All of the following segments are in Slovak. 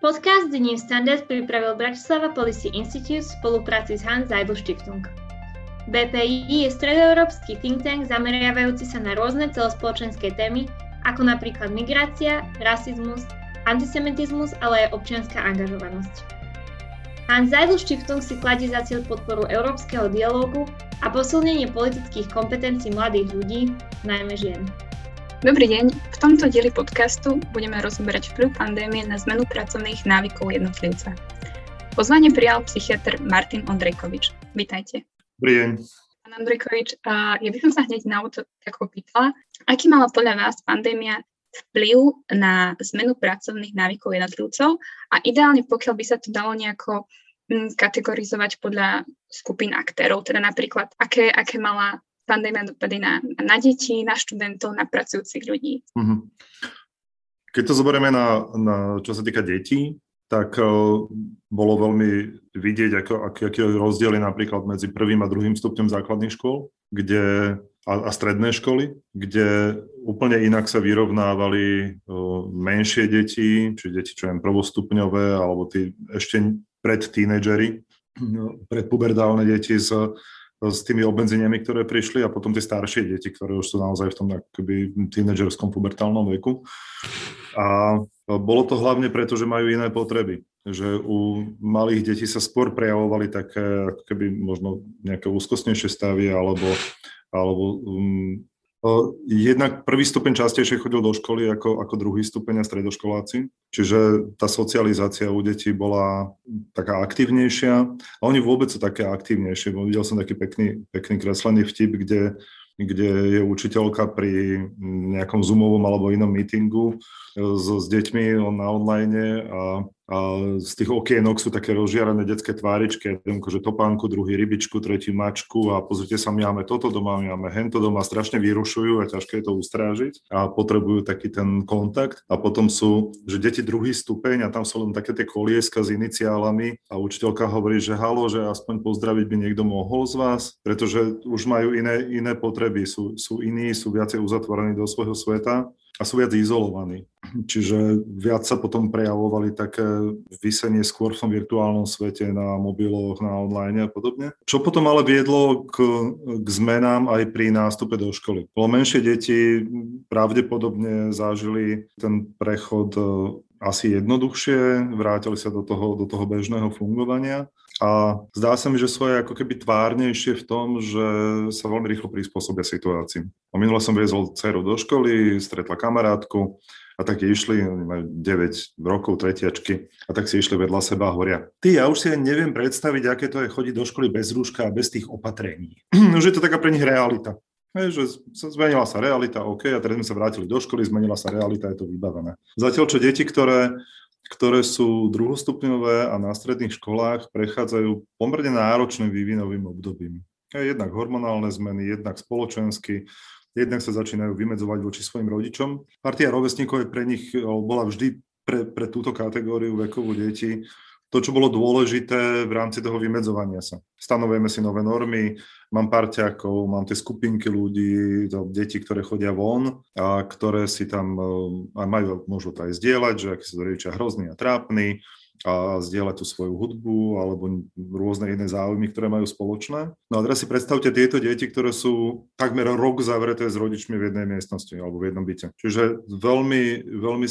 Podcast New Standard pripravil Bratislava Policy Institute v spolupráci s Hans Seidel Stiftung. BPI je stredoeurópsky think tank zameriavajúci sa na rôzne celospoločenské témy, ako napríklad migrácia, rasizmus, antisemitizmus, ale aj občianská angažovanosť. Hans Seidel Stiftung si kladí za cieľ podporu európskeho dialógu a posilnenie politických kompetencií mladých ľudí, najmä žien. Dobrý deň, v tomto dieli podcastu budeme rozoberať vplyv pandémie na zmenu pracovných návykov jednotlivca. Pozvanie prijal psychiatr Martin Ondrejkovič. Vítajte. Dobrý deň. Pán Ondrejkovič, ja by som sa hneď na úvod tak opýtala, aký mala podľa vás pandémia vplyv na zmenu pracovných návykov jednotlivcov a ideálne pokiaľ by sa to dalo nejako mm, kategorizovať podľa skupín aktérov, teda napríklad aké, aké mala pandémia dopady na, na deti, na študentov, na pracujúcich ľudí. Mm-hmm. Keď to zoberieme na, na čo sa týka detí, tak uh, bolo veľmi vidieť, ako, aký, aký rozdiel je napríklad medzi prvým a druhým stupňom základných škôl kde, a, a stredné školy, kde úplne inak sa vyrovnávali uh, menšie deti, či deti, čo je prvostupňové, alebo tí ešte pred tínedžery, no, pred pubertálne deti s s tými obmedzeniami, ktoré prišli a potom tie staršie deti, ktoré už sú naozaj v tom akoby tínedžerskom pubertálnom veku. A bolo to hlavne preto, že majú iné potreby. Že u malých detí sa skôr prejavovali také keby možno nejaké úzkostnejšie stavy alebo, alebo um, Jednak prvý stupeň častejšie chodil do školy ako, ako druhý stupeň a stredoškoláci, čiže tá socializácia u detí bola taká aktívnejšia a oni vôbec sú také aktívnejšie. Videl som taký pekný, pekný kreslený vtip, kde, kde je učiteľka pri nejakom zoomovom alebo inom meetingu s, s deťmi na online a z tých okienok sú také rozžiarané detské tváričky, jeden že topánku, druhý rybičku, tretí mačku a pozrite sa, my máme toto doma, my máme hento doma, strašne vyrušujú a ťažké je to ustrážiť a potrebujú taký ten kontakt. A potom sú, že deti druhý stupeň a tam sú len také tie kolieska s iniciálami a učiteľka hovorí, že halo, že aspoň pozdraviť by niekto mohol z vás, pretože už majú iné, iné potreby, sú, sú iní, sú viacej uzatvorení do svojho sveta a sú viac izolovaní. Čiže viac sa potom prejavovali také vysenie skôr v tom virtuálnom svete na mobiloch, na online a podobne. Čo potom ale viedlo k, k zmenám aj pri nástupe do školy. Bolo menšie deti pravdepodobne zažili ten prechod e, asi jednoduchšie, vrátili sa do toho, do toho bežného fungovania a zdá sa mi, že sú aj ako keby tvárnejšie v tom, že sa veľmi rýchlo prispôsobia situácii. A minule som viezol dceru do školy, stretla kamarátku a tak išli, oni majú 9 rokov, tretiačky, a tak si išli vedľa seba a hovoria, ty, ja už si neviem predstaviť, aké to je chodiť do školy bez rúška a bez tých opatrení. už je to taká pre nich realita. Hej, že zmenila sa realita, OK, a teraz sme sa vrátili do školy, zmenila sa realita, je to vybavené. Zatiaľ, čo deti, ktoré ktoré sú druhostupňové a na stredných školách prechádzajú pomerne náročným vývinovým obdobím. Jednak hormonálne zmeny, jednak spoločensky, jednak sa začínajú vymedzovať voči svojim rodičom. Partia rovesníkov je pre nich bola vždy pre, pre túto kategóriu vekovú detí to, čo bolo dôležité v rámci toho vymedzovania sa. Stanovujeme si nové normy, mám parťákov, mám tie skupinky ľudí, deti, ktoré chodia von a ktoré si tam a majú, môžu to aj zdieľať, že aký sú rodičia hrozný a trápny a zdieľať tú svoju hudbu alebo rôzne iné záujmy, ktoré majú spoločné. No a teraz si predstavte tieto deti, ktoré sú takmer rok zavreté s rodičmi v jednej miestnosti alebo v jednom byte. Čiže veľmi, veľmi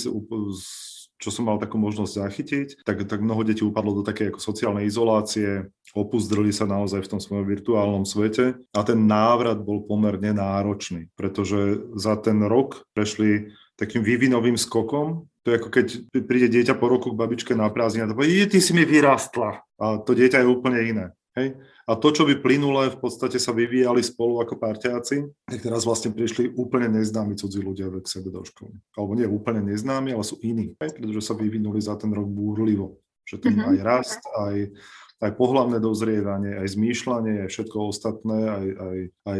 čo som mal takú možnosť zachytiť, tak, tak mnoho detí upadlo do také ako sociálnej izolácie, opuzdrili sa naozaj v tom svojom virtuálnom svete a ten návrat bol pomerne náročný, pretože za ten rok prešli takým vývinovým skokom. To je ako keď príde dieťa po roku k babičke na prázdniny a to povie, ty si mi vyrastla. A to dieťa je úplne iné. Hej? A to, čo by plynule v podstate sa vyvíjali spolu ako parťáci, tak teraz vlastne prišli úplne neznámi cudzí ľudia k sebe do školy. Alebo nie úplne neznámi, ale sú iní, pretože sa vyvinuli za ten rok búrlivo. Že ten mm-hmm. aj rast, aj, aj pohľavné dozrievanie, aj zmýšľanie, aj všetko ostatné, aj, aj, aj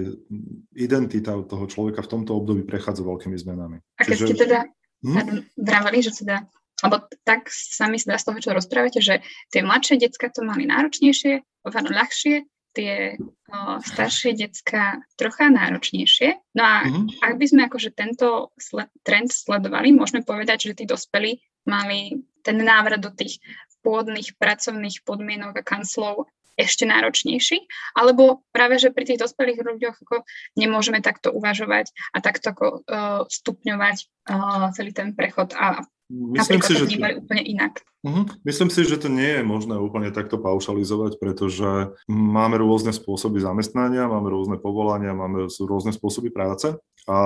identita toho človeka v tomto období prechádza veľkými zmenami. A keď Čiže... ste teda hm? vravali, že teda lebo tak sa mi zdá z toho, čo rozprávate, že tie mladšie decka to mali náročnejšie, oveľa ľahšie, tie o, staršie decka trocha náročnejšie. No a mm-hmm. ak by sme akože tento sle- trend sledovali, môžeme povedať, že tí dospelí mali ten návrat do tých pôvodných pracovných podmienok a kanclov ešte náročnejší, alebo práve, že pri tých dospelých ľuďoch ako nemôžeme takto uvažovať a takto ako, uh, stupňovať uh, celý ten prechod a Myslím si, že to, úplne inak. Uh-huh. Myslím si, že to nie je možné úplne takto paušalizovať, pretože máme rôzne spôsoby zamestnania, máme rôzne povolania, máme rôzne spôsoby práce a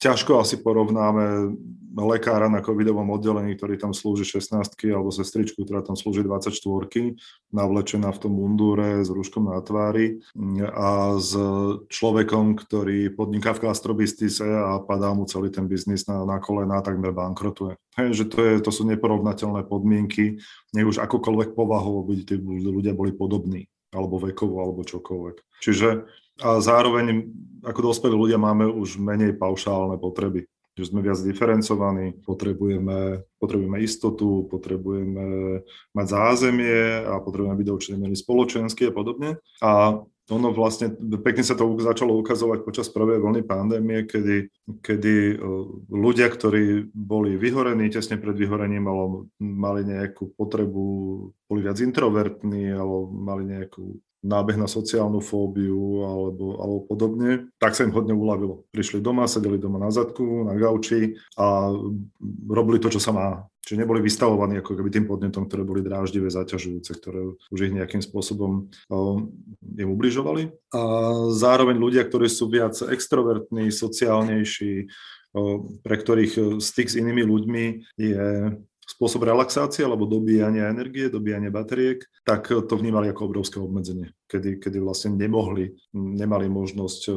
ťažko asi porovnáme lekára na covidovom oddelení, ktorý tam slúži 16 alebo sestričku, ktorá tam slúži 24 navlečená v tom mundúre s rúškom na tvári a s človekom, ktorý podniká v gastrobistise a padá mu celý ten biznis na, na kolená, takmer bankrotuje. Hej, že to, je, to sú neporovnateľné podmienky, nech už akokoľvek povahovo by tí ľudia boli podobní, alebo vekovo, alebo čokoľvek. Čiže a zároveň ako dospelí ľudia máme už menej paušálne potreby. Že sme viac diferencovaní, potrebujeme, potrebujeme istotu, potrebujeme mať zázemie a potrebujeme byť do určitej miery spoločenský a podobne. A ono vlastne, pekne sa to začalo ukazovať počas prvej vlny pandémie, kedy, kedy ľudia, ktorí boli vyhorení tesne pred vyhorením, alebo mali nejakú potrebu, boli viac introvertní, alebo mali nejakú nábeh na sociálnu fóbiu alebo, alebo podobne, tak sa im hodne uľavilo. Prišli doma, sedeli doma na zadku, na gauči a robili to, čo sa má. Čiže neboli vystavovaní ako keby tým podnetom, ktoré boli dráždivé, zaťažujúce, ktoré už ich nejakým spôsobom um, im ubližovali. A zároveň ľudia, ktorí sú viac extrovertní, sociálnejší, um, pre ktorých styk s inými ľuďmi je spôsob relaxácie alebo dobíjania energie, dobíjania batériek, tak to vnímali ako obrovské obmedzenie, kedy, kedy vlastne nemohli, nemali možnosť e,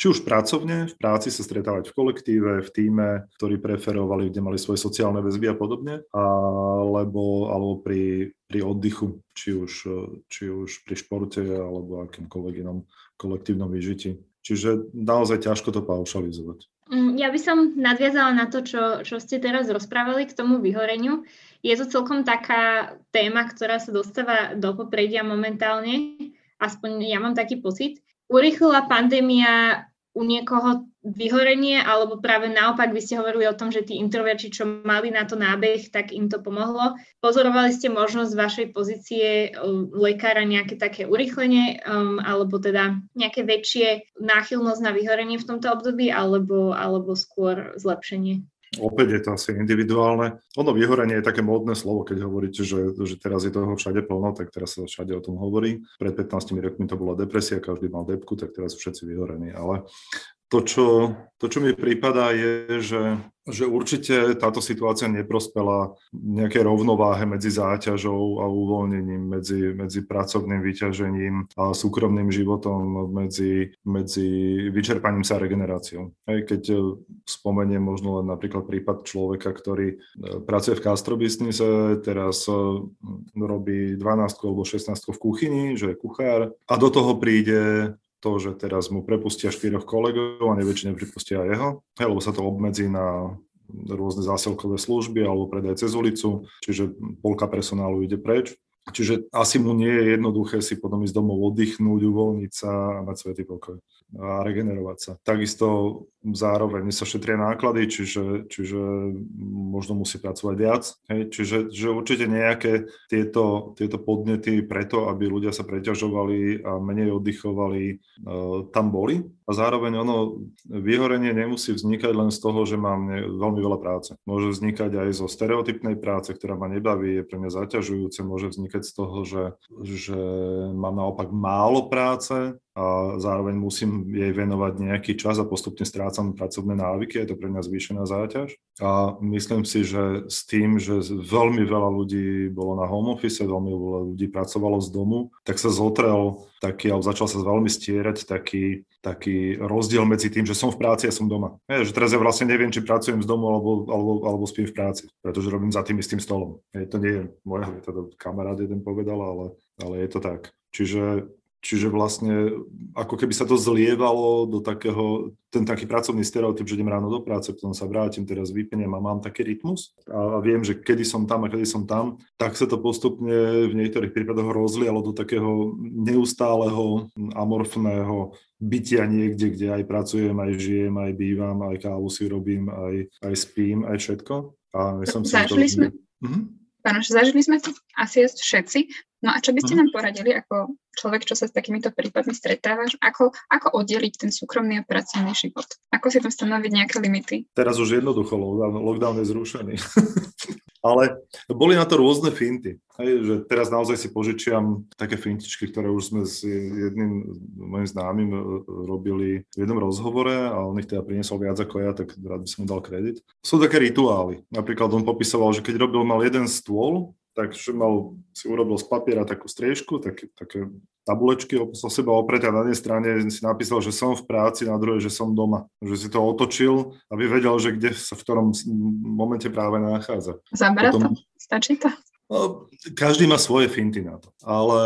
či už pracovne, v práci sa stretávať v kolektíve, v týme, ktorí preferovali, kde mali svoje sociálne väzby a podobne, alebo, alebo pri, pri oddychu, či už, e, či už pri športe alebo akýmkoľvek inom kolektívnom vyžití. Čiže naozaj ťažko to paušalizovať. Mm, ja by som nadviazala na to, čo, čo ste teraz rozprávali k tomu vyhoreniu. Je to celkom taká téma, ktorá sa dostáva do popredia momentálne, aspoň ja mám taký pocit. Urychlila pandémia u niekoho vyhorenie, alebo práve naopak, vy ste hovorili o tom, že tí introverti, čo mali na to nábeh, tak im to pomohlo. Pozorovali ste možnosť z vašej pozície lekára nejaké také urychlenie, um, alebo teda nejaké väčšie náchylnosť na vyhorenie v tomto období, alebo, alebo skôr zlepšenie? Opäť je to asi individuálne. Ono vyhorenie je také módne slovo, keď hovoríte, že, že teraz je toho všade plno, tak teraz sa všade o tom hovorí. Pred 15 rokmi to bola depresia, každý mal depku, tak teraz sú všetci vyhorení. Ale to, čo, to, čo mi prípada, je, že že určite táto situácia neprospela nejaké rovnováhe medzi záťažou a uvoľnením, medzi, medzi pracovným vyťažením a súkromným životom, medzi, medzi vyčerpaním sa regeneráciou. Hej, keď e, spomeniem možno len napríklad prípad človeka, ktorý e, pracuje v gastrobiznise, teraz e, robí 12 alebo 16 v kuchyni, že je kuchár a do toho príde to, že teraz mu prepustia štyroch kolegov a nevie, či nepripustia jeho, lebo sa to obmedzí na rôzne zásilkové služby alebo predaj cez ulicu, čiže polka personálu ide preč. Čiže asi mu nie je jednoduché si potom ísť domov oddychnúť, uvoľniť sa a mať svetý pokoj a regenerovať sa. Takisto zároveň sa šetria náklady, čiže, čiže možno musí pracovať viac. Hej? Čiže, čiže určite nejaké tieto, tieto podnety preto, aby ľudia sa preťažovali a menej oddychovali, e, tam boli. A zároveň ono, vyhorenie nemusí vznikať len z toho, že mám veľmi veľa práce. Môže vznikať aj zo stereotypnej práce, ktorá ma nebaví, je pre mňa zaťažujúce, môže vznikať z toho, že, že mám naopak málo práce, a zároveň musím jej venovať nejaký čas a postupne strácam pracovné návyky, je to pre mňa zvýšená záťaž. A myslím si, že s tým, že veľmi veľa ľudí bolo na home office, veľmi veľa ľudí pracovalo z domu, tak sa zotrel taký, alebo začal sa veľmi stierať taký, taký rozdiel medzi tým, že som v práci a som doma. Je, že teraz ja vlastne neviem, či pracujem z domu alebo, alebo, alebo spím v práci, pretože robím za tým istým stolom. Je, to nie je moja, to kamarát jeden povedal, ale, ale je to tak. Čiže Čiže vlastne ako keby sa to zlievalo do takého, ten taký pracovný stereotyp, že idem ráno do práce, potom sa vrátim, teraz vypnem a mám taký rytmus a viem, že kedy som tam a kedy som tam, tak sa to postupne v niektorých prípadoch rozlialo do takého neustáleho amorfného bytia niekde, kde aj pracujem, aj žijem, aj bývam, aj kávu si robím, aj, aj spím, aj všetko. A myslím si, Zažili sme, Mm-hmm. Áno, že zažili sme to asi všetci. No a čo by ste mhm. nám poradili ako človek, čo sa s takýmito prípadmi stretávaš, ako, ako oddeliť ten súkromný a pracovný život? Ako si tam stanoviť nejaké limity? Teraz už jednoducho, lockdown, lockdown je zrušený. Ale boli na to rôzne finty. Hej, že teraz naozaj si požičiam také fintičky, ktoré už sme s jedným mojim známym e, robili v jednom rozhovore a on ich teda priniesol viac ako ja, tak rád by som mu dal kredit. Sú také rituály. Napríklad on popisoval, že keď robil, mal jeden stôl, takže mal, si urobil z papiera takú striežku, také, také tabulečky so seba opreť a na jednej strane si napísal, že som v práci, na druhej, že som doma. Že si to otočil, aby vedel, že kde sa v ktorom momente práve nachádza. Zabera Potom... to? Stačí to? No, každý má svoje finty na to. Ale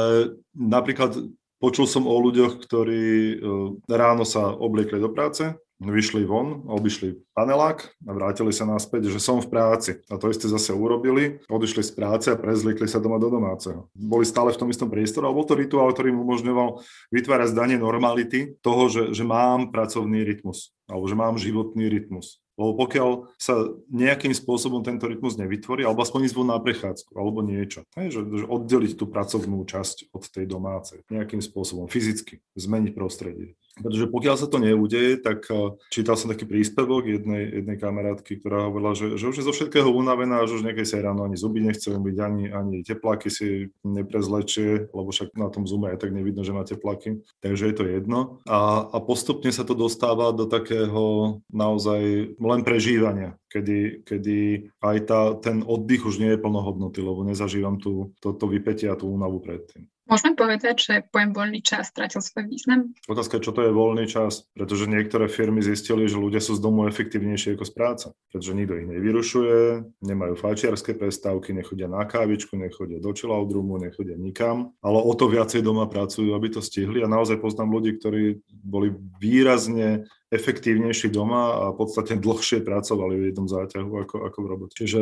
napríklad počul som o ľuďoch, ktorí e, ráno sa obliekli do práce, vyšli von, obišli panelák a vrátili sa naspäť, že som v práci. A to isté zase urobili, odišli z práce a prezliekli sa doma do domáceho. Boli stále v tom istom priestore, ale bol to rituál, ktorý mu umožňoval vytvárať zdanie normality toho, že, že mám pracovný rytmus alebo že mám životný rytmus. Lebo pokiaľ sa nejakým spôsobom tento rytmus nevytvorí, alebo aspoň ísť na prechádzku, alebo niečo, hej, že, že oddeliť tú pracovnú časť od tej domácej, nejakým spôsobom, fyzicky, zmeniť prostredie. Pretože pokiaľ sa to neudeje, tak čítal som taký príspevok jednej, jednej kamarátky, ktorá hovorila, že, že už je zo všetkého unavená, že už nejakej sa ráno ani zuby nechce umyť, ani, ani tepláky si neprezlečie, lebo však na tom zume aj tak nevidno, že má tepláky, takže je to jedno. A, a postupne sa to dostáva do takého naozaj len prežívania, kedy, kedy aj tá, ten oddych už nie je plnohodnotný, lebo nezažívam tú, to, to vypetie a tú únavu predtým. Môžeme povedať, že pojem voľný čas stratil svoj význam? Otázka je, čo to je voľný čas, pretože niektoré firmy zistili, že ľudia sú z domu efektívnejšie ako z práce, pretože nikto ich nevyrušuje, nemajú fajčiarske prestávky, nechodia na kávičku, nechodia do chillout nechodia nikam, ale o to viacej doma pracujú, aby to stihli. A naozaj poznám ľudí, ktorí boli výrazne efektívnejší doma a v podstate dlhšie pracovali v jednom záťahu ako, ako v robote. Čiže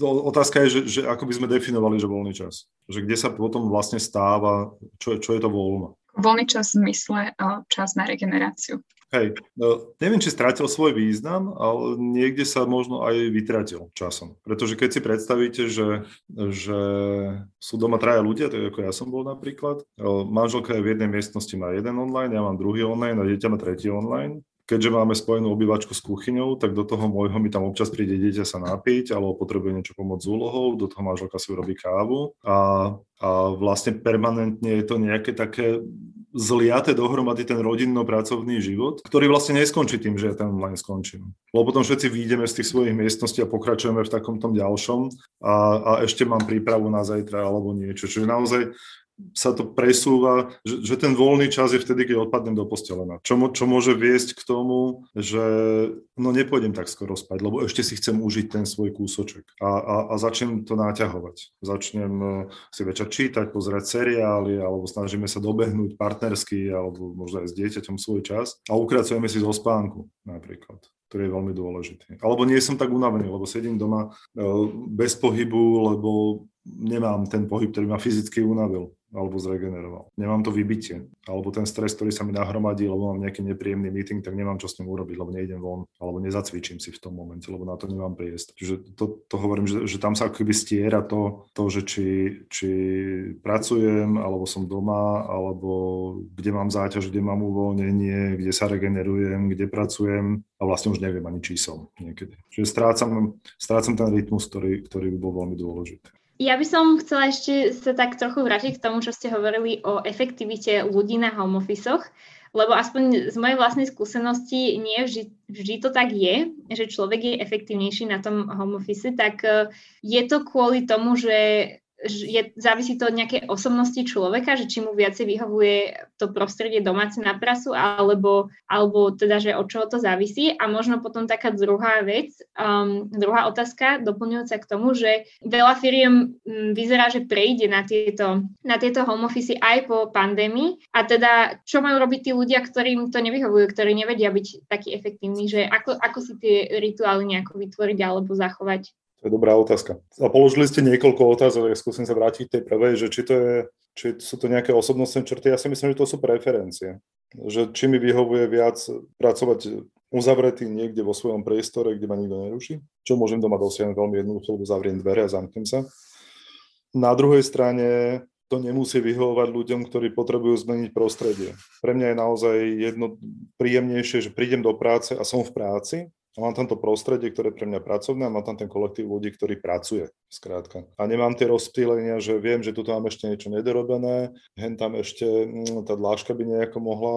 otázka je, že, že ako by sme definovali, že voľný čas. Že kde sa potom vlastne stáva, čo, čo je to voľno. Voľný čas v zmysle čas na regeneráciu. Hej, no, neviem, či strátil svoj význam, ale niekde sa možno aj vytratil časom. Pretože keď si predstavíte, že, že sú doma traja ľudia, tak ako ja som bol napríklad, manželka je v jednej miestnosti, má jeden online, ja mám druhý online a dieťa má tretí online, keďže máme spojenú obývačku s kuchyňou, tak do toho môjho mi tam občas príde dieťa sa napiť, alebo potrebuje niečo pomôcť s úlohou, do toho manželka si urobí kávu a, a vlastne permanentne je to nejaké také zliate dohromady ten rodinno-pracovný život, ktorý vlastne neskončí tým, že ja ten online skončím. Lebo potom všetci výjdeme z tých svojich miestností a pokračujeme v takom tom ďalšom a, a ešte mám prípravu na zajtra alebo niečo. Čiže naozaj sa to presúva, že, že ten voľný čas je vtedy, keď odpadnem do postelena. Čo, čo môže viesť k tomu, že no nepôjdem tak skoro spať, lebo ešte si chcem užiť ten svoj kúsoček a, a, a začnem to naťahovať. Začnem e, si večer čítať, pozerať seriály, alebo snažíme sa dobehnúť partnersky, alebo možno aj s dieťaťom svoj čas a ukracujeme si zo spánku napríklad ktorý je veľmi dôležitý. Alebo nie som tak unavený, lebo sedím doma e, bez pohybu, lebo nemám ten pohyb, ktorý ma fyzicky unavil alebo zregeneroval. Nemám to vybitie, alebo ten stres, ktorý sa mi nahromadí, lebo mám nejaký nepríjemný meeting, tak nemám čo s ním urobiť, lebo nejdem von, alebo nezacvičím si v tom momente, lebo na to nemám priestor. Čiže to, to hovorím, že, že tam sa akoby stiera to, to že či, či pracujem, alebo som doma, alebo kde mám záťaž, kde mám uvoľnenie, kde sa regenerujem, kde pracujem a vlastne už neviem ani som niekedy. Čiže strácam, strácam ten rytmus, ktorý, ktorý by bol veľmi dôležitý. Ja by som chcela ešte sa tak trochu vrátiť k tomu, čo ste hovorili o efektivite ľudí na home office lebo aspoň z mojej vlastnej skúsenosti nie vždy, vždy to tak je, že človek je efektívnejší na tom home office, tak eh, je to kvôli tomu, že je, závisí to od nejakej osobnosti človeka, že či mu viacej vyhovuje to prostredie domáce na prasu, alebo, alebo teda, že od čoho to závisí. A možno potom taká druhá vec, um, druhá otázka doplňujúca k tomu, že veľa firiem um, vyzerá, že prejde na tieto, na tieto home office aj po pandémii. A teda, čo majú robiť tí ľudia, ktorým to nevyhovujú, ktorí nevedia byť takí efektívni, že ako, ako si tie rituály nejako vytvoriť alebo zachovať? To je dobrá otázka. A položili ste niekoľko otázok, ja skúsim sa vrátiť k tej prvej, že či, to je, či sú to nejaké osobnostné črty. Ja si myslím, že to sú preferencie. Že či mi vyhovuje viac pracovať uzavretý niekde vo svojom priestore, kde ma nikto neruší, čo môžem doma dosiahnuť veľmi jednoducho, lebo zavriem dvere a zamknem sa. Na druhej strane to nemusí vyhovovať ľuďom, ktorí potrebujú zmeniť prostredie. Pre mňa je naozaj jedno príjemnejšie, že prídem do práce a som v práci mám tam to prostredie, ktoré je pre mňa pracovné a mám tam ten kolektív ľudí, ktorý pracuje, skrátka. A nemám tie rozptýlenia, že viem, že tu mám ešte niečo nedorobené, hen tam ešte mm, tá dláška by nejako mohla,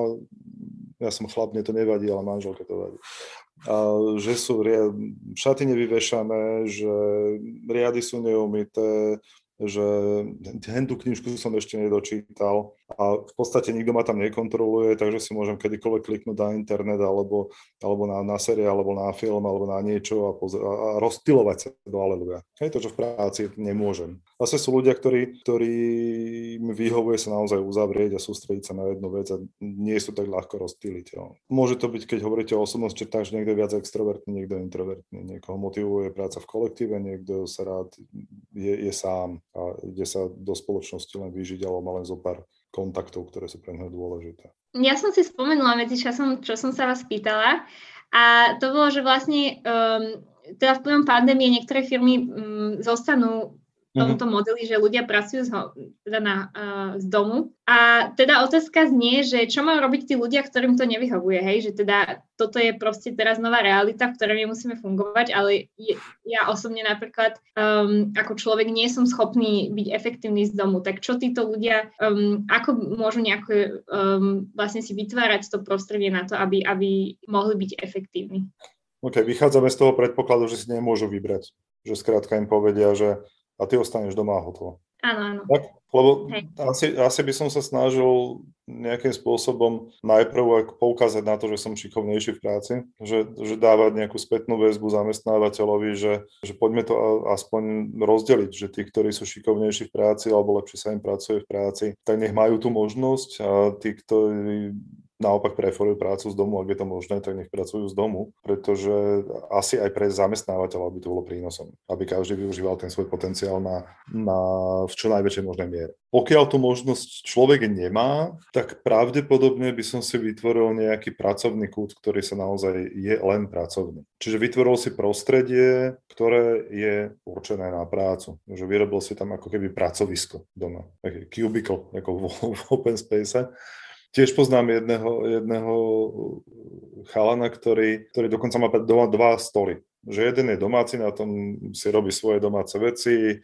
ja som chlap, mne to nevadí, ale manželke to vadí. A že sú šaty nevyvešané, že riady sú neumité, že hen tú knižku som ešte nedočítal a v podstate nikto ma tam nekontroluje, takže si môžem kedykoľvek kliknúť na internet alebo, alebo na, na seriál, alebo na film, alebo na niečo a, pozr- a rozptilovať sa do aleluja. Hej, to, čo v práci nemôžem. Zase sú ľudia, ktorí, mi vyhovuje sa naozaj uzavrieť a sústrediť sa na jednu vec a nie sú tak ľahko rozptýliť. Môže to byť, keď hovoríte o osobnosti črtách, že niekto je viac extrovertný, niekto je introvertný, niekoho motivuje práca v kolektíve, niekto sa rád je, je sám a ide sa do spoločnosti len vyžiť, alebo má len zo pár kontaktov, ktoré sú pre neho dôležité. Ja som si spomenula medzi časom, čo som sa vás pýtala a to bolo, že vlastne um, teda vplyvom pandémie niektoré firmy um, zostanú tomto mm-hmm. modeli, že ľudia pracujú z, teda na, uh, z domu. A teda otázka znie, že čo majú robiť tí ľudia, ktorým to nevyhovuje, hej, že teda toto je proste teraz nová realita, v ktorej my musíme fungovať, ale je, ja osobne napríklad um, ako človek nie som schopný byť efektívny z domu, tak čo títo ľudia, um, ako môžu nejako um, vlastne si vytvárať to prostredie na to, aby, aby mohli byť efektívni? OK, vychádzame z toho predpokladu, že si nemôžu vybrať. Že skrátka im povedia, že a ty ostaneš doma a hotovo. Áno, áno. Tak, lebo asi, asi by som sa snažil nejakým spôsobom najprv poukázať na to, že som šikovnejší v práci, že, že dávať nejakú spätnú väzbu zamestnávateľovi, že, že poďme to aspoň rozdeliť, že tí, ktorí sú šikovnejší v práci alebo lepšie sa im pracuje v práci, tak nech majú tú možnosť a tí, ktorí naopak preferujú prácu z domu, ak je to možné, tak nech pracujú z domu, pretože asi aj pre zamestnávateľa by to bolo prínosom, aby každý využíval ten svoj potenciál na, na v čo najväčšej možnej miere. Pokiaľ tú možnosť človek nemá, tak pravdepodobne by som si vytvoril nejaký pracovný kút, ktorý sa naozaj je len pracovný. Čiže vytvoril si prostredie, ktoré je určené na prácu. Že vyrobil si tam ako keby pracovisko doma, taký cubicle, ako v, v open space Tiež poznám jedného, jedného chalana, ktorý, ktorý dokonca má doma dva stoly. Že jeden je domáci, na tom si robí svoje domáce veci,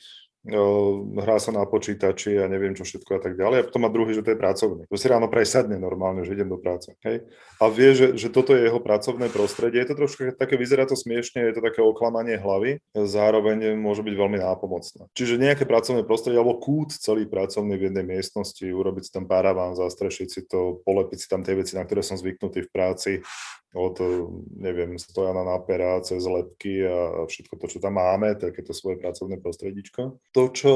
hrá sa na počítači a neviem čo všetko a tak ďalej. A potom má druhý, že to je pracovný. To si ráno presadne normálne, že idem do práce. Hej? A vie, že, že toto je jeho pracovné prostredie. Je to trošku také, vyzerá to smiešne, je to také oklamanie hlavy, zároveň môže byť veľmi nápomocné. Čiže nejaké pracovné prostredie alebo kút celý pracovný v jednej miestnosti, urobiť si tam paraván, zastrešiť si to, polepiť si tam tie veci, na ktoré som zvyknutý v práci, od, neviem, stojana na pera, cez lepky a všetko to, čo tam máme, takéto svoje pracovné prostredíčko. To, čo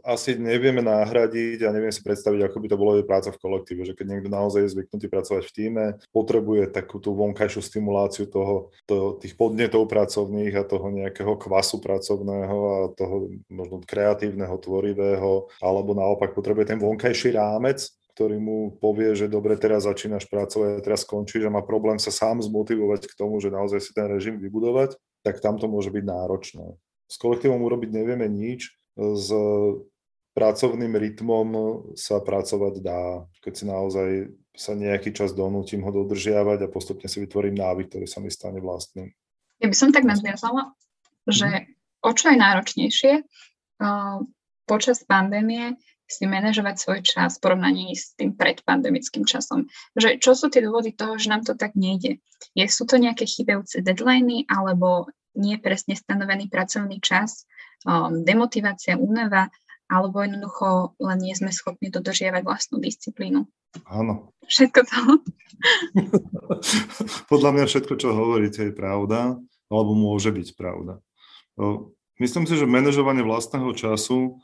asi nevieme nahradiť a neviem si predstaviť, ako by to bolo práca v kolektíve, že keď niekto naozaj je zvyknutý pracovať v týme, potrebuje takú tú vonkajšiu stimuláciu toho, to, tých podnetov pracovných a toho nejakého kvasu pracovného a toho možno kreatívneho, tvorivého, alebo naopak potrebuje ten vonkajší rámec, ktorý mu povie, že dobre, teraz začínaš pracovať, teraz skončíš a má problém sa sám zmotivovať k tomu, že naozaj si ten režim vybudovať, tak tam to môže byť náročné. S kolektívom urobiť nevieme nič, s pracovným rytmom sa pracovať dá, keď si naozaj sa nejaký čas donútim ho dodržiavať a postupne si vytvorím návyk, ktorý sa mi stane vlastným. Ja by som tak nadviazala, že mm-hmm. o čo je náročnejšie uh, počas pandémie si manažovať svoj čas v porovnaní s tým predpandemickým časom. Že čo sú tie dôvody toho, že nám to tak nejde? Je, sú to nejaké chybajúce deadliny alebo nie presne stanovený pracovný čas, um, demotivácia, únava, alebo jednoducho len nie sme schopní dodržiavať vlastnú disciplínu. Áno. Všetko to. Podľa mňa všetko, čo hovoríte, je pravda, alebo môže byť pravda. Myslím si, že manažovanie vlastného času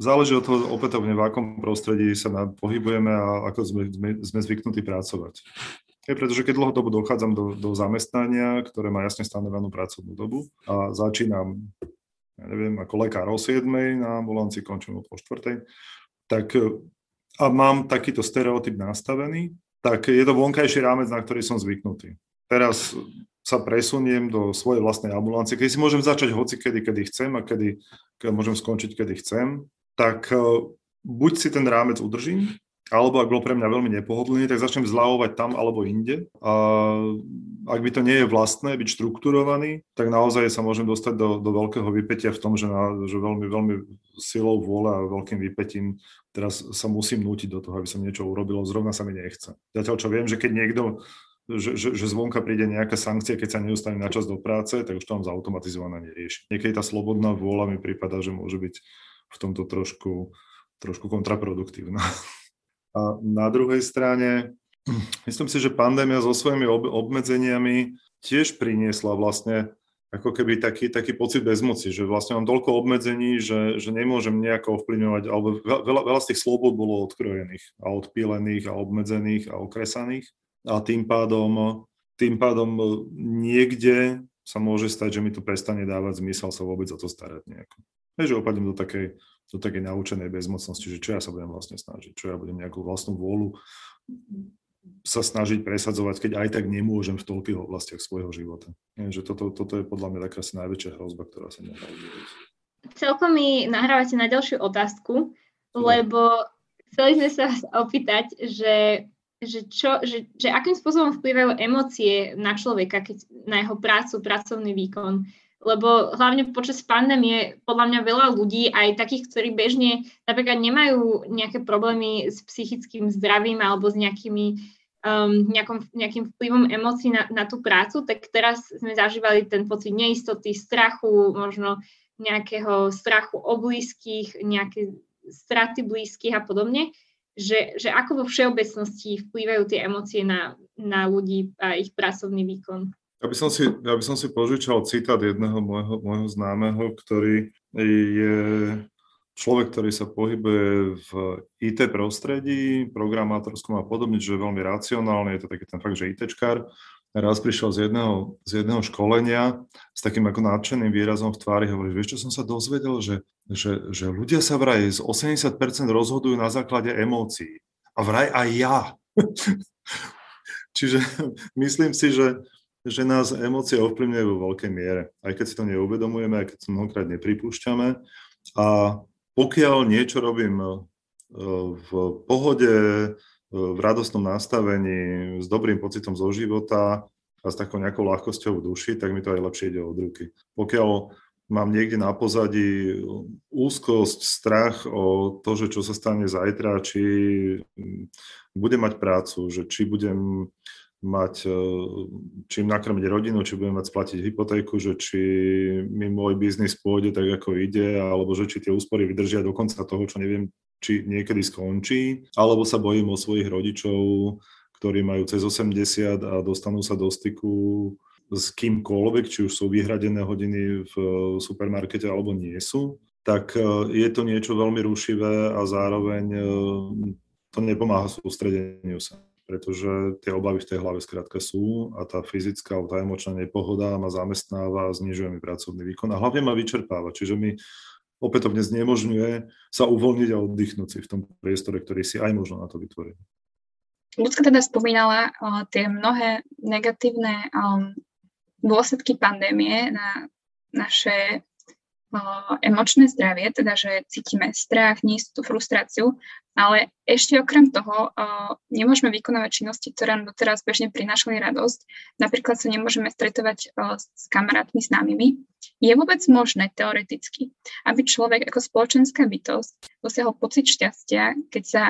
záleží od toho opätovne, v akom prostredí sa pohybujeme a ako sme, sme, zvyknutí pracovať. Je, pretože keď dlhodobo dochádzam do, do zamestnania, ktoré má jasne stanovenú pracovnú dobu a začínam, ja neviem, ako lekár o 7, na ambulancii končím o 4, tak a mám takýto stereotyp nastavený, tak je to vonkajší rámec, na ktorý som zvyknutý. teraz sa presuniem do svojej vlastnej ambulancie, keď si môžem začať hoci kedy, kedy chcem a kedy, kedy môžem skončiť, kedy chcem, tak e, buď si ten rámec udržím, alebo ak bol pre mňa veľmi nepohodlný, tak začnem zľavovať tam alebo inde. A ak by to nie je vlastné, byť štrukturovaný, tak naozaj sa môžem dostať do, do veľkého vypetia v tom, že, na, že veľmi, veľmi silou vôle a veľkým vypetím teraz sa musím nútiť do toho, aby som niečo urobilo, zrovna sa mi nechce. Zatiaľ, čo viem, že keď niekto že, že, že zvonka príde nejaká sankcia, keď sa nedostane na čas do práce, tak už to mám zautomatizované nerieši. Niekedy tá slobodná vôľa mi prípada, že môže byť v tomto trošku, trošku kontraproduktívna. A na druhej strane, myslím si, že pandémia so svojimi ob- obmedzeniami tiež priniesla vlastne ako keby taký, taký pocit bezmoci, že vlastne mám toľko obmedzení, že, že nemôžem nejako ovplyvňovať, alebo veľa, veľa z tých slobod bolo odkrojených a odpílených a obmedzených a okresaných a tým pádom, tým pádom niekde sa môže stať, že mi to prestane dávať zmysel sa vôbec o to starať nejako. Takže opadnem do takej do takej naučenej bezmocnosti, že čo ja sa budem vlastne snažiť, čo ja budem nejakú vlastnú vôľu sa snažiť presadzovať, keď aj tak nemôžem v toľkých oblastiach svojho života. Je, že toto, toto je podľa mňa taká asi najväčšia hrozba, ktorá sa mohla uvidieť. Celkom mi nahrávate na ďalšiu otázku, lebo chceli sme sa opýtať, že, že, čo, že, že akým spôsobom vplyvajú emócie na človeka, keď, na jeho prácu, pracovný výkon lebo hlavne počas pandémie podľa mňa veľa ľudí, aj takých, ktorí bežne napríklad nemajú nejaké problémy s psychickým zdravím alebo s nejakými, um, nejakom, nejakým vplyvom emócií na, na tú prácu, tak teraz sme zažívali ten pocit neistoty, strachu, možno nejakého strachu o blízkych, nejaké straty blízkych a podobne, že, že ako vo všeobecnosti vplývajú tie emócie na, na ľudí a ich pracovný výkon. Ja by som si, ja by som si požičal citát jedného môjho, môjho známeho, ktorý je človek, ktorý sa pohybuje v IT prostredí, programátorskom a podobne, že je veľmi racionálny, je to taký ten fakt, že ITčkár. Raz prišiel z jedného, z jedného školenia s takým ako nadšeným výrazom v tvári, hovorí, vieš, čo som sa dozvedel, že, že, že ľudia sa vraj z 80% rozhodujú na základe emócií. A vraj aj ja. Čiže myslím si, že že nás emócie ovplyvňujú vo veľkej miere, aj keď si to neuvedomujeme, aj keď to mnohokrát nepripúšťame. A pokiaľ niečo robím e, v pohode, e, v radostnom nastavení, s dobrým pocitom zo života a s takou nejakou ľahkosťou v duši, tak mi to aj lepšie ide od ruky. Pokiaľ mám niekde na pozadí úzkosť, strach o to, že čo sa stane zajtra, či budem mať prácu, že či budem mať, e, čím nakrmiť rodinu, či budem mať splatiť hypotéku, že či mi môj biznis pôjde tak, ako ide, alebo že či tie úspory vydržia do konca toho, čo neviem, či niekedy skončí, alebo sa bojím o svojich rodičov, ktorí majú cez 80 a dostanú sa do styku s kýmkoľvek, či už sú vyhradené hodiny v supermarkete alebo nie sú, tak e, je to niečo veľmi rušivé a zároveň e, to nepomáha sústredeniu sa pretože tie obavy v tej hlave skrátka sú a tá fyzická tá emočná nepohoda ma zamestnáva znižuje mi pracovný výkon a hlavne ma vyčerpáva, čiže mi opätovne znemožňuje sa uvoľniť a oddychnúť si v tom priestore, ktorý si aj možno na to vytvoril. Ľudská teda spomínala o, tie mnohé negatívne um, dôsledky pandémie na naše emočné zdravie, teda že cítime strach, neistotu, frustráciu, ale ešte okrem toho nemôžeme vykonávať činnosti, ktoré nám doteraz bežne prinášali radosť. Napríklad sa nemôžeme stretovať s kamarátmi známymi. Je vôbec možné teoreticky, aby človek ako spoločenská bytosť dosiahol pocit šťastia, keď sa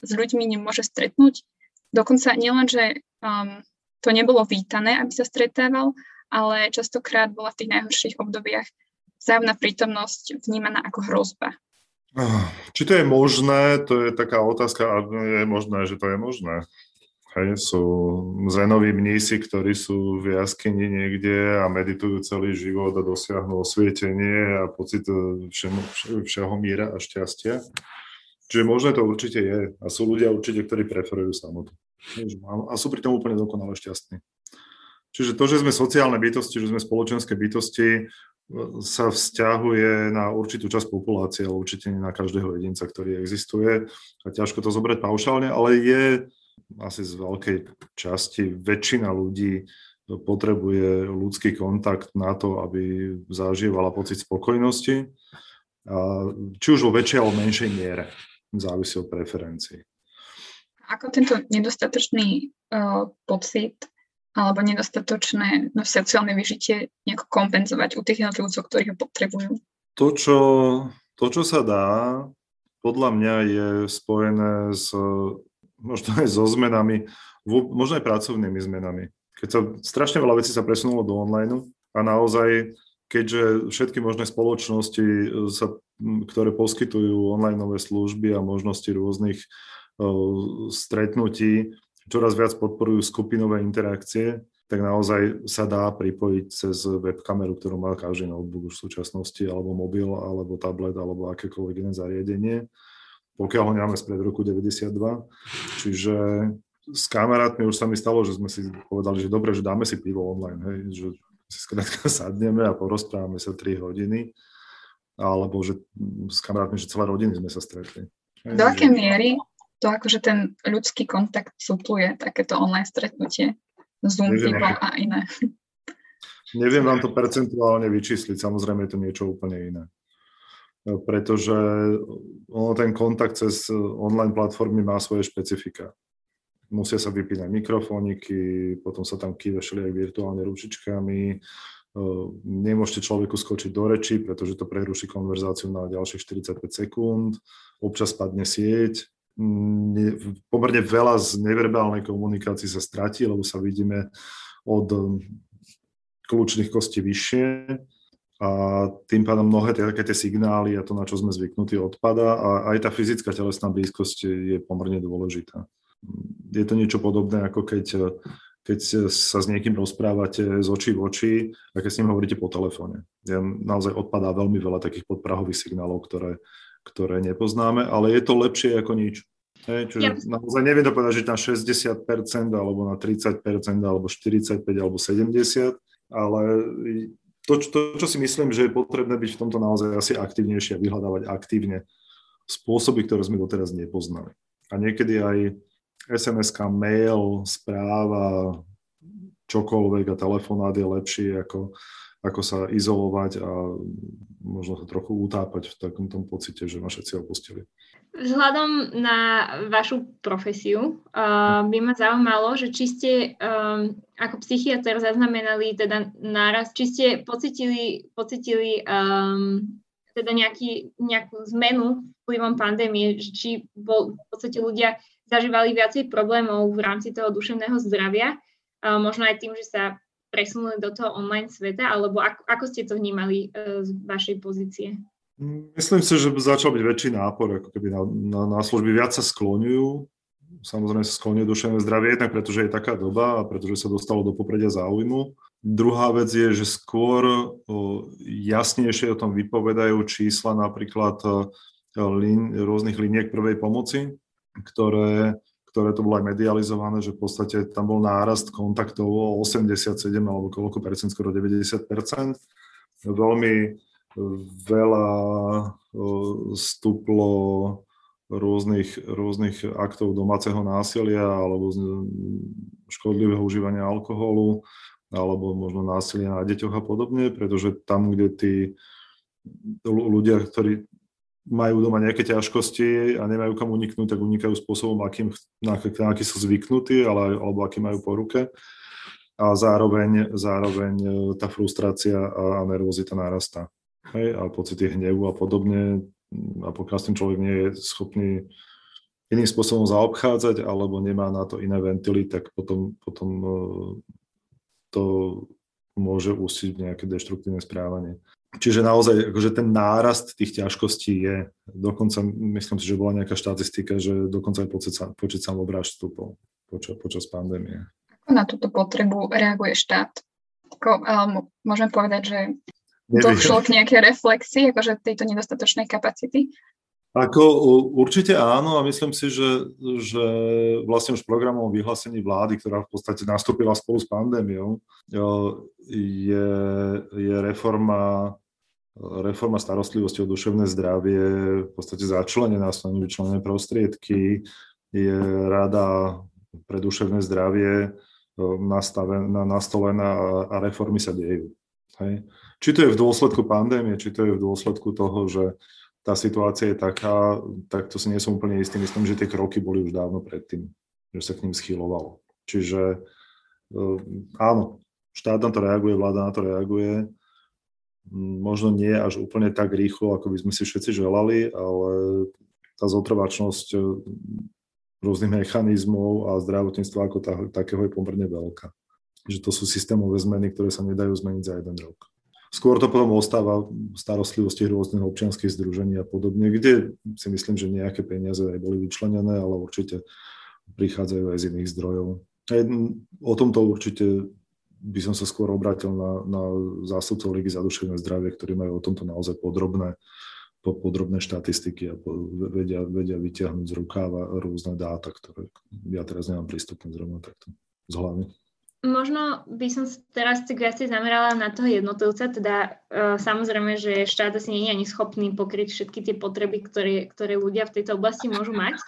s ľuďmi nemôže stretnúť? Dokonca nielen, že um, to nebolo vítané, aby sa stretával, ale častokrát bola v tých najhorších obdobiach vzájomná prítomnosť vnímaná ako hrozba. Či to je možné, to je taká otázka, a je možné, že to je možné. Hej, sú zenoví mnísi, ktorí sú v jaskyni niekde a meditujú celý život a dosiahnu osvietenie a pocit všeho, všeho míra a šťastia. Čiže možné to určite je. A sú ľudia určite, ktorí preferujú samotu. A sú pri tom úplne dokonale šťastní. Čiže to, že sme sociálne bytosti, že sme spoločenské bytosti, sa vzťahuje na určitú časť populácie, ale určite nie na každého jedinca, ktorý existuje. A ťažko to zobrať paušálne, ale je asi z veľkej časti väčšina ľudí potrebuje ľudský kontakt na to, aby zažívala pocit spokojnosti, a či už vo väčšej alebo menšej miere, závisí od preferencií. Ako tento nedostatočný uh, pocit alebo nedostatočné no, sociálne vyžitie nejako kompenzovať u tých jednotlivcov, ktorí ho potrebujú? To čo, to, čo sa dá, podľa mňa je spojené s, možno aj so zmenami, možno aj pracovnými zmenami keď sa strašne veľa vecí sa presunulo do online a naozaj, keďže všetky možné spoločnosti, e, sa, ktoré poskytujú online služby a možnosti rôznych uh, stretnutí, čoraz viac podporujú skupinové interakcie, tak naozaj sa dá pripojiť cez webkameru, ktorú má každý notebook už v súčasnosti, alebo mobil, alebo tablet, alebo akékoľvek iné zariadenie, pokiaľ ho nemáme spred roku 92. Čiže s kamarátmi už sa mi stalo, že sme si povedali, že dobre, že dáme si pivo online, hej, že si skrátka sadneme a porozprávame sa 3 hodiny, alebo že s kamarátmi, že celé rodiny sme sa stretli. Do akej miery to akože ten ľudský kontakt supluje takéto online stretnutie, Zoom, Neviem, a iné? Neviem vám to percentuálne vyčísliť, samozrejme je to niečo úplne iné. Pretože ono, ten kontakt cez online platformy má svoje špecifika. Musia sa vypínať mikrofóniky, potom sa tam kýve všelijak virtuálne ručičkami, e, nemôžete človeku skočiť do reči, pretože to preruší konverzáciu na ďalších 45 sekúnd, občas padne sieť, pomerne veľa z neverbálnej komunikácie sa stratí, lebo sa vidíme od kľúčných kostí vyššie a tým pádom mnohé tie, také tie signály a to, na čo sme zvyknutí, odpada a aj tá fyzická telesná blízkosť je pomerne dôležitá je to niečo podobné, ako keď, keď sa s niekým rozprávate z očí v oči a keď s ním hovoríte po telefóne. Ja, naozaj odpadá veľmi veľa takých podprahových signálov, ktoré, ktoré nepoznáme, ale je to lepšie ako nič. Hej, čiže ja. naozaj neviem to povedať, že na 60% alebo na 30% alebo 45 alebo 70, ale to, to, čo si myslím, že je potrebné byť v tomto naozaj asi aktívnejšie a vyhľadávať aktívne spôsoby, ktoré sme doteraz nepoznali. A niekedy aj sms mail, správa, čokoľvek a telefonát je lepší ako, ako sa izolovať a možno sa trochu utápať v takom tom pocite, že ma všetci opustili. Vzhľadom na vašu profesiu uh, by ma zaujímalo, že či ste um, ako psychiatr zaznamenali teda náraz, či ste pocitili, pocitili um, teda nejaký, nejakú zmenu vplyvom pandémie, či bol v podstate ľudia zažívali viacej problémov v rámci toho duševného zdravia, možno aj tým, že sa presunuli do toho online sveta, alebo ako, ako ste to vnímali e, z vašej pozície? Myslím si, že začal byť väčší nápor, ako keby na, na, na služby viac sa skloňujú. Samozrejme sa skloňujú duševné zdravie, jednak pretože je taká doba a pretože sa dostalo do popredia záujmu. Druhá vec je, že skôr o, jasnejšie o tom vypovedajú čísla napríklad o, lin, rôznych liniek prvej pomoci, ktoré, ktoré to bolo aj medializované, že v podstate tam bol nárast kontaktov o 87 alebo koľko percent, skoro 90 percent. Veľmi veľa stuplo rôznych, rôznych aktov domáceho násilia alebo škodlivého užívania alkoholu alebo možno násilia na deťoch a podobne, pretože tam, kde tí ľudia, ktorí majú doma nejaké ťažkosti a nemajú kam uniknúť, tak unikajú spôsobom, akým, na, na aký sú zvyknutí, ale, alebo aký majú po ruke. A zároveň, zároveň e, tá frustrácia a, nervozita narastá. Hej? A pocity hnevu a podobne. A pokiaľ s človek nie je schopný iným spôsobom zaobchádzať alebo nemá na to iné ventily, tak potom, potom e, to môže ústiť v nejaké deštruktívne správanie. Čiže naozaj akože ten nárast tých ťažkostí je, dokonca myslím si, že bola nejaká štatistika, že dokonca aj počet, počet samovrážd vstupov počas, počas pandémie. Ako na túto potrebu reaguje štát? Ako, um, môžem povedať, že Neviem. došlo k nejakej reflexii akože tejto nedostatočnej kapacity? Ako určite áno a myslím si, že, že vlastne už programom vyhlásení vlády, ktorá v podstate nastúpila spolu s pandémiou, je, je reforma reforma starostlivosti o duševné zdravie v podstate začlenená, sú vyčlenené prostriedky, je rada pre duševné zdravie, nastavená, nastolená a reformy sa dejú. Hej. Či to je v dôsledku pandémie, či to je v dôsledku toho, že tá situácia je taká, tak to si nie som úplne istý. Myslím, že tie kroky boli už dávno predtým, že sa k ním schylovalo. Čiže áno, štát na to reaguje, vláda na to reaguje. Možno nie až úplne tak rýchlo, ako by sme si všetci želali, ale tá zotrvačnosť rôznych mechanizmov a zdravotníctva ako tá, takého je pomerne veľká. Že to sú systémové zmeny, ktoré sa nedajú zmeniť za jeden rok. Skôr to potom ostáva starostlivosti rôznych občianských združení a podobne, kde si myslím, že nejaké peniaze aj boli vyčlenené, ale určite prichádzajú aj z iných zdrojov. Aj o tomto určite by som sa skôr obrátil na, na zástupcov Ligy za duševné zdravie, ktorí majú o tomto naozaj podrobné podrobné štatistiky a vedia, vedia vytiahnuť z rukáva rôzne dáta, ktoré ja teraz nemám prístupné zrovna takto z hlavy. Možno by som teraz tak viacej zamerala na toho jednotlivca, teda uh, samozrejme, že štát asi nie je ani schopný pokryť všetky tie potreby, ktoré, ktoré ľudia v tejto oblasti môžu mať,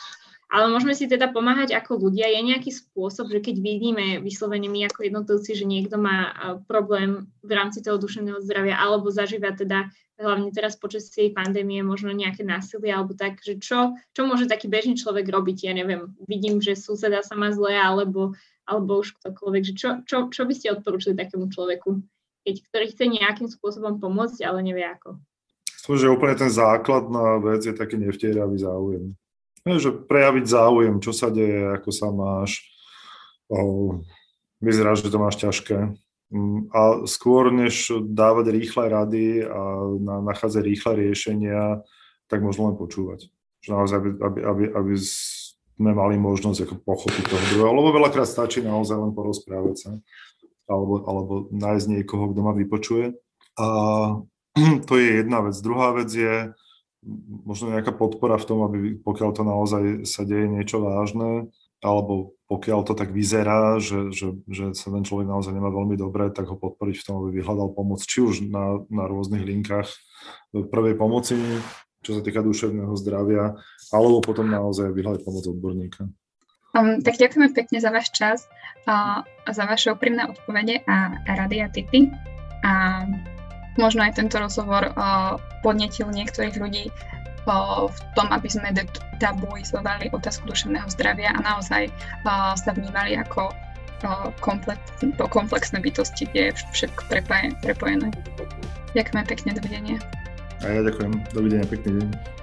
ale môžeme si teda pomáhať ako ľudia. Je nejaký spôsob, že keď vidíme vyslovene my ako jednotlivci, že niekto má problém v rámci toho duševného zdravia alebo zažíva teda hlavne teraz počas tej pandémie možno nejaké násilie alebo tak, že čo, čo môže taký bežný človek robiť, ja neviem, vidím, že suseda sa má zle alebo, alebo už ktokoľvek, že čo, čo, čo by ste odporúčili takému človeku, keď, ktorý chce nejakým spôsobom pomôcť, ale nevie ako. Myslím, úplne ten základná vec je taký nevtieravý záujem. Že prejaviť záujem, čo sa deje, ako sa máš, vyzerá, že to máš ťažké, Mm, a skôr, než dávať rýchle rady a nachádzať rýchle riešenia, tak možno len počúvať. Že naozaj, aby, aby, aby, aby sme mali možnosť ako pochopiť toho druhého, lebo veľakrát stačí naozaj len porozprávať sa alebo, alebo nájsť niekoho, kto ma vypočuje. A to je jedna vec. Druhá vec je možno nejaká podpora v tom, aby pokiaľ to naozaj sa deje niečo vážne, alebo pokiaľ to tak vyzerá, že, že, že sa ten človek naozaj nemá veľmi dobre, tak ho podporiť v tom, aby vyhľadal pomoc, či už na, na rôznych linkách prvej pomoci, čo sa týka duševného zdravia, alebo potom naozaj vyhľadať pomoc odborníka. Um, tak ďakujeme pekne za váš čas a za vaše úprimné odpovede a rady a tipy. A možno aj tento rozhovor uh, podnetil niektorých ľudí v tom, aby sme tabuizovali otázku duševného zdravia a naozaj sa vnímali ako komplex, komplexné bytosti, kde je všetko prepojené. Ďakujeme pekne, dovidenia. A ja ďakujem. Dovidenia, pekný deň.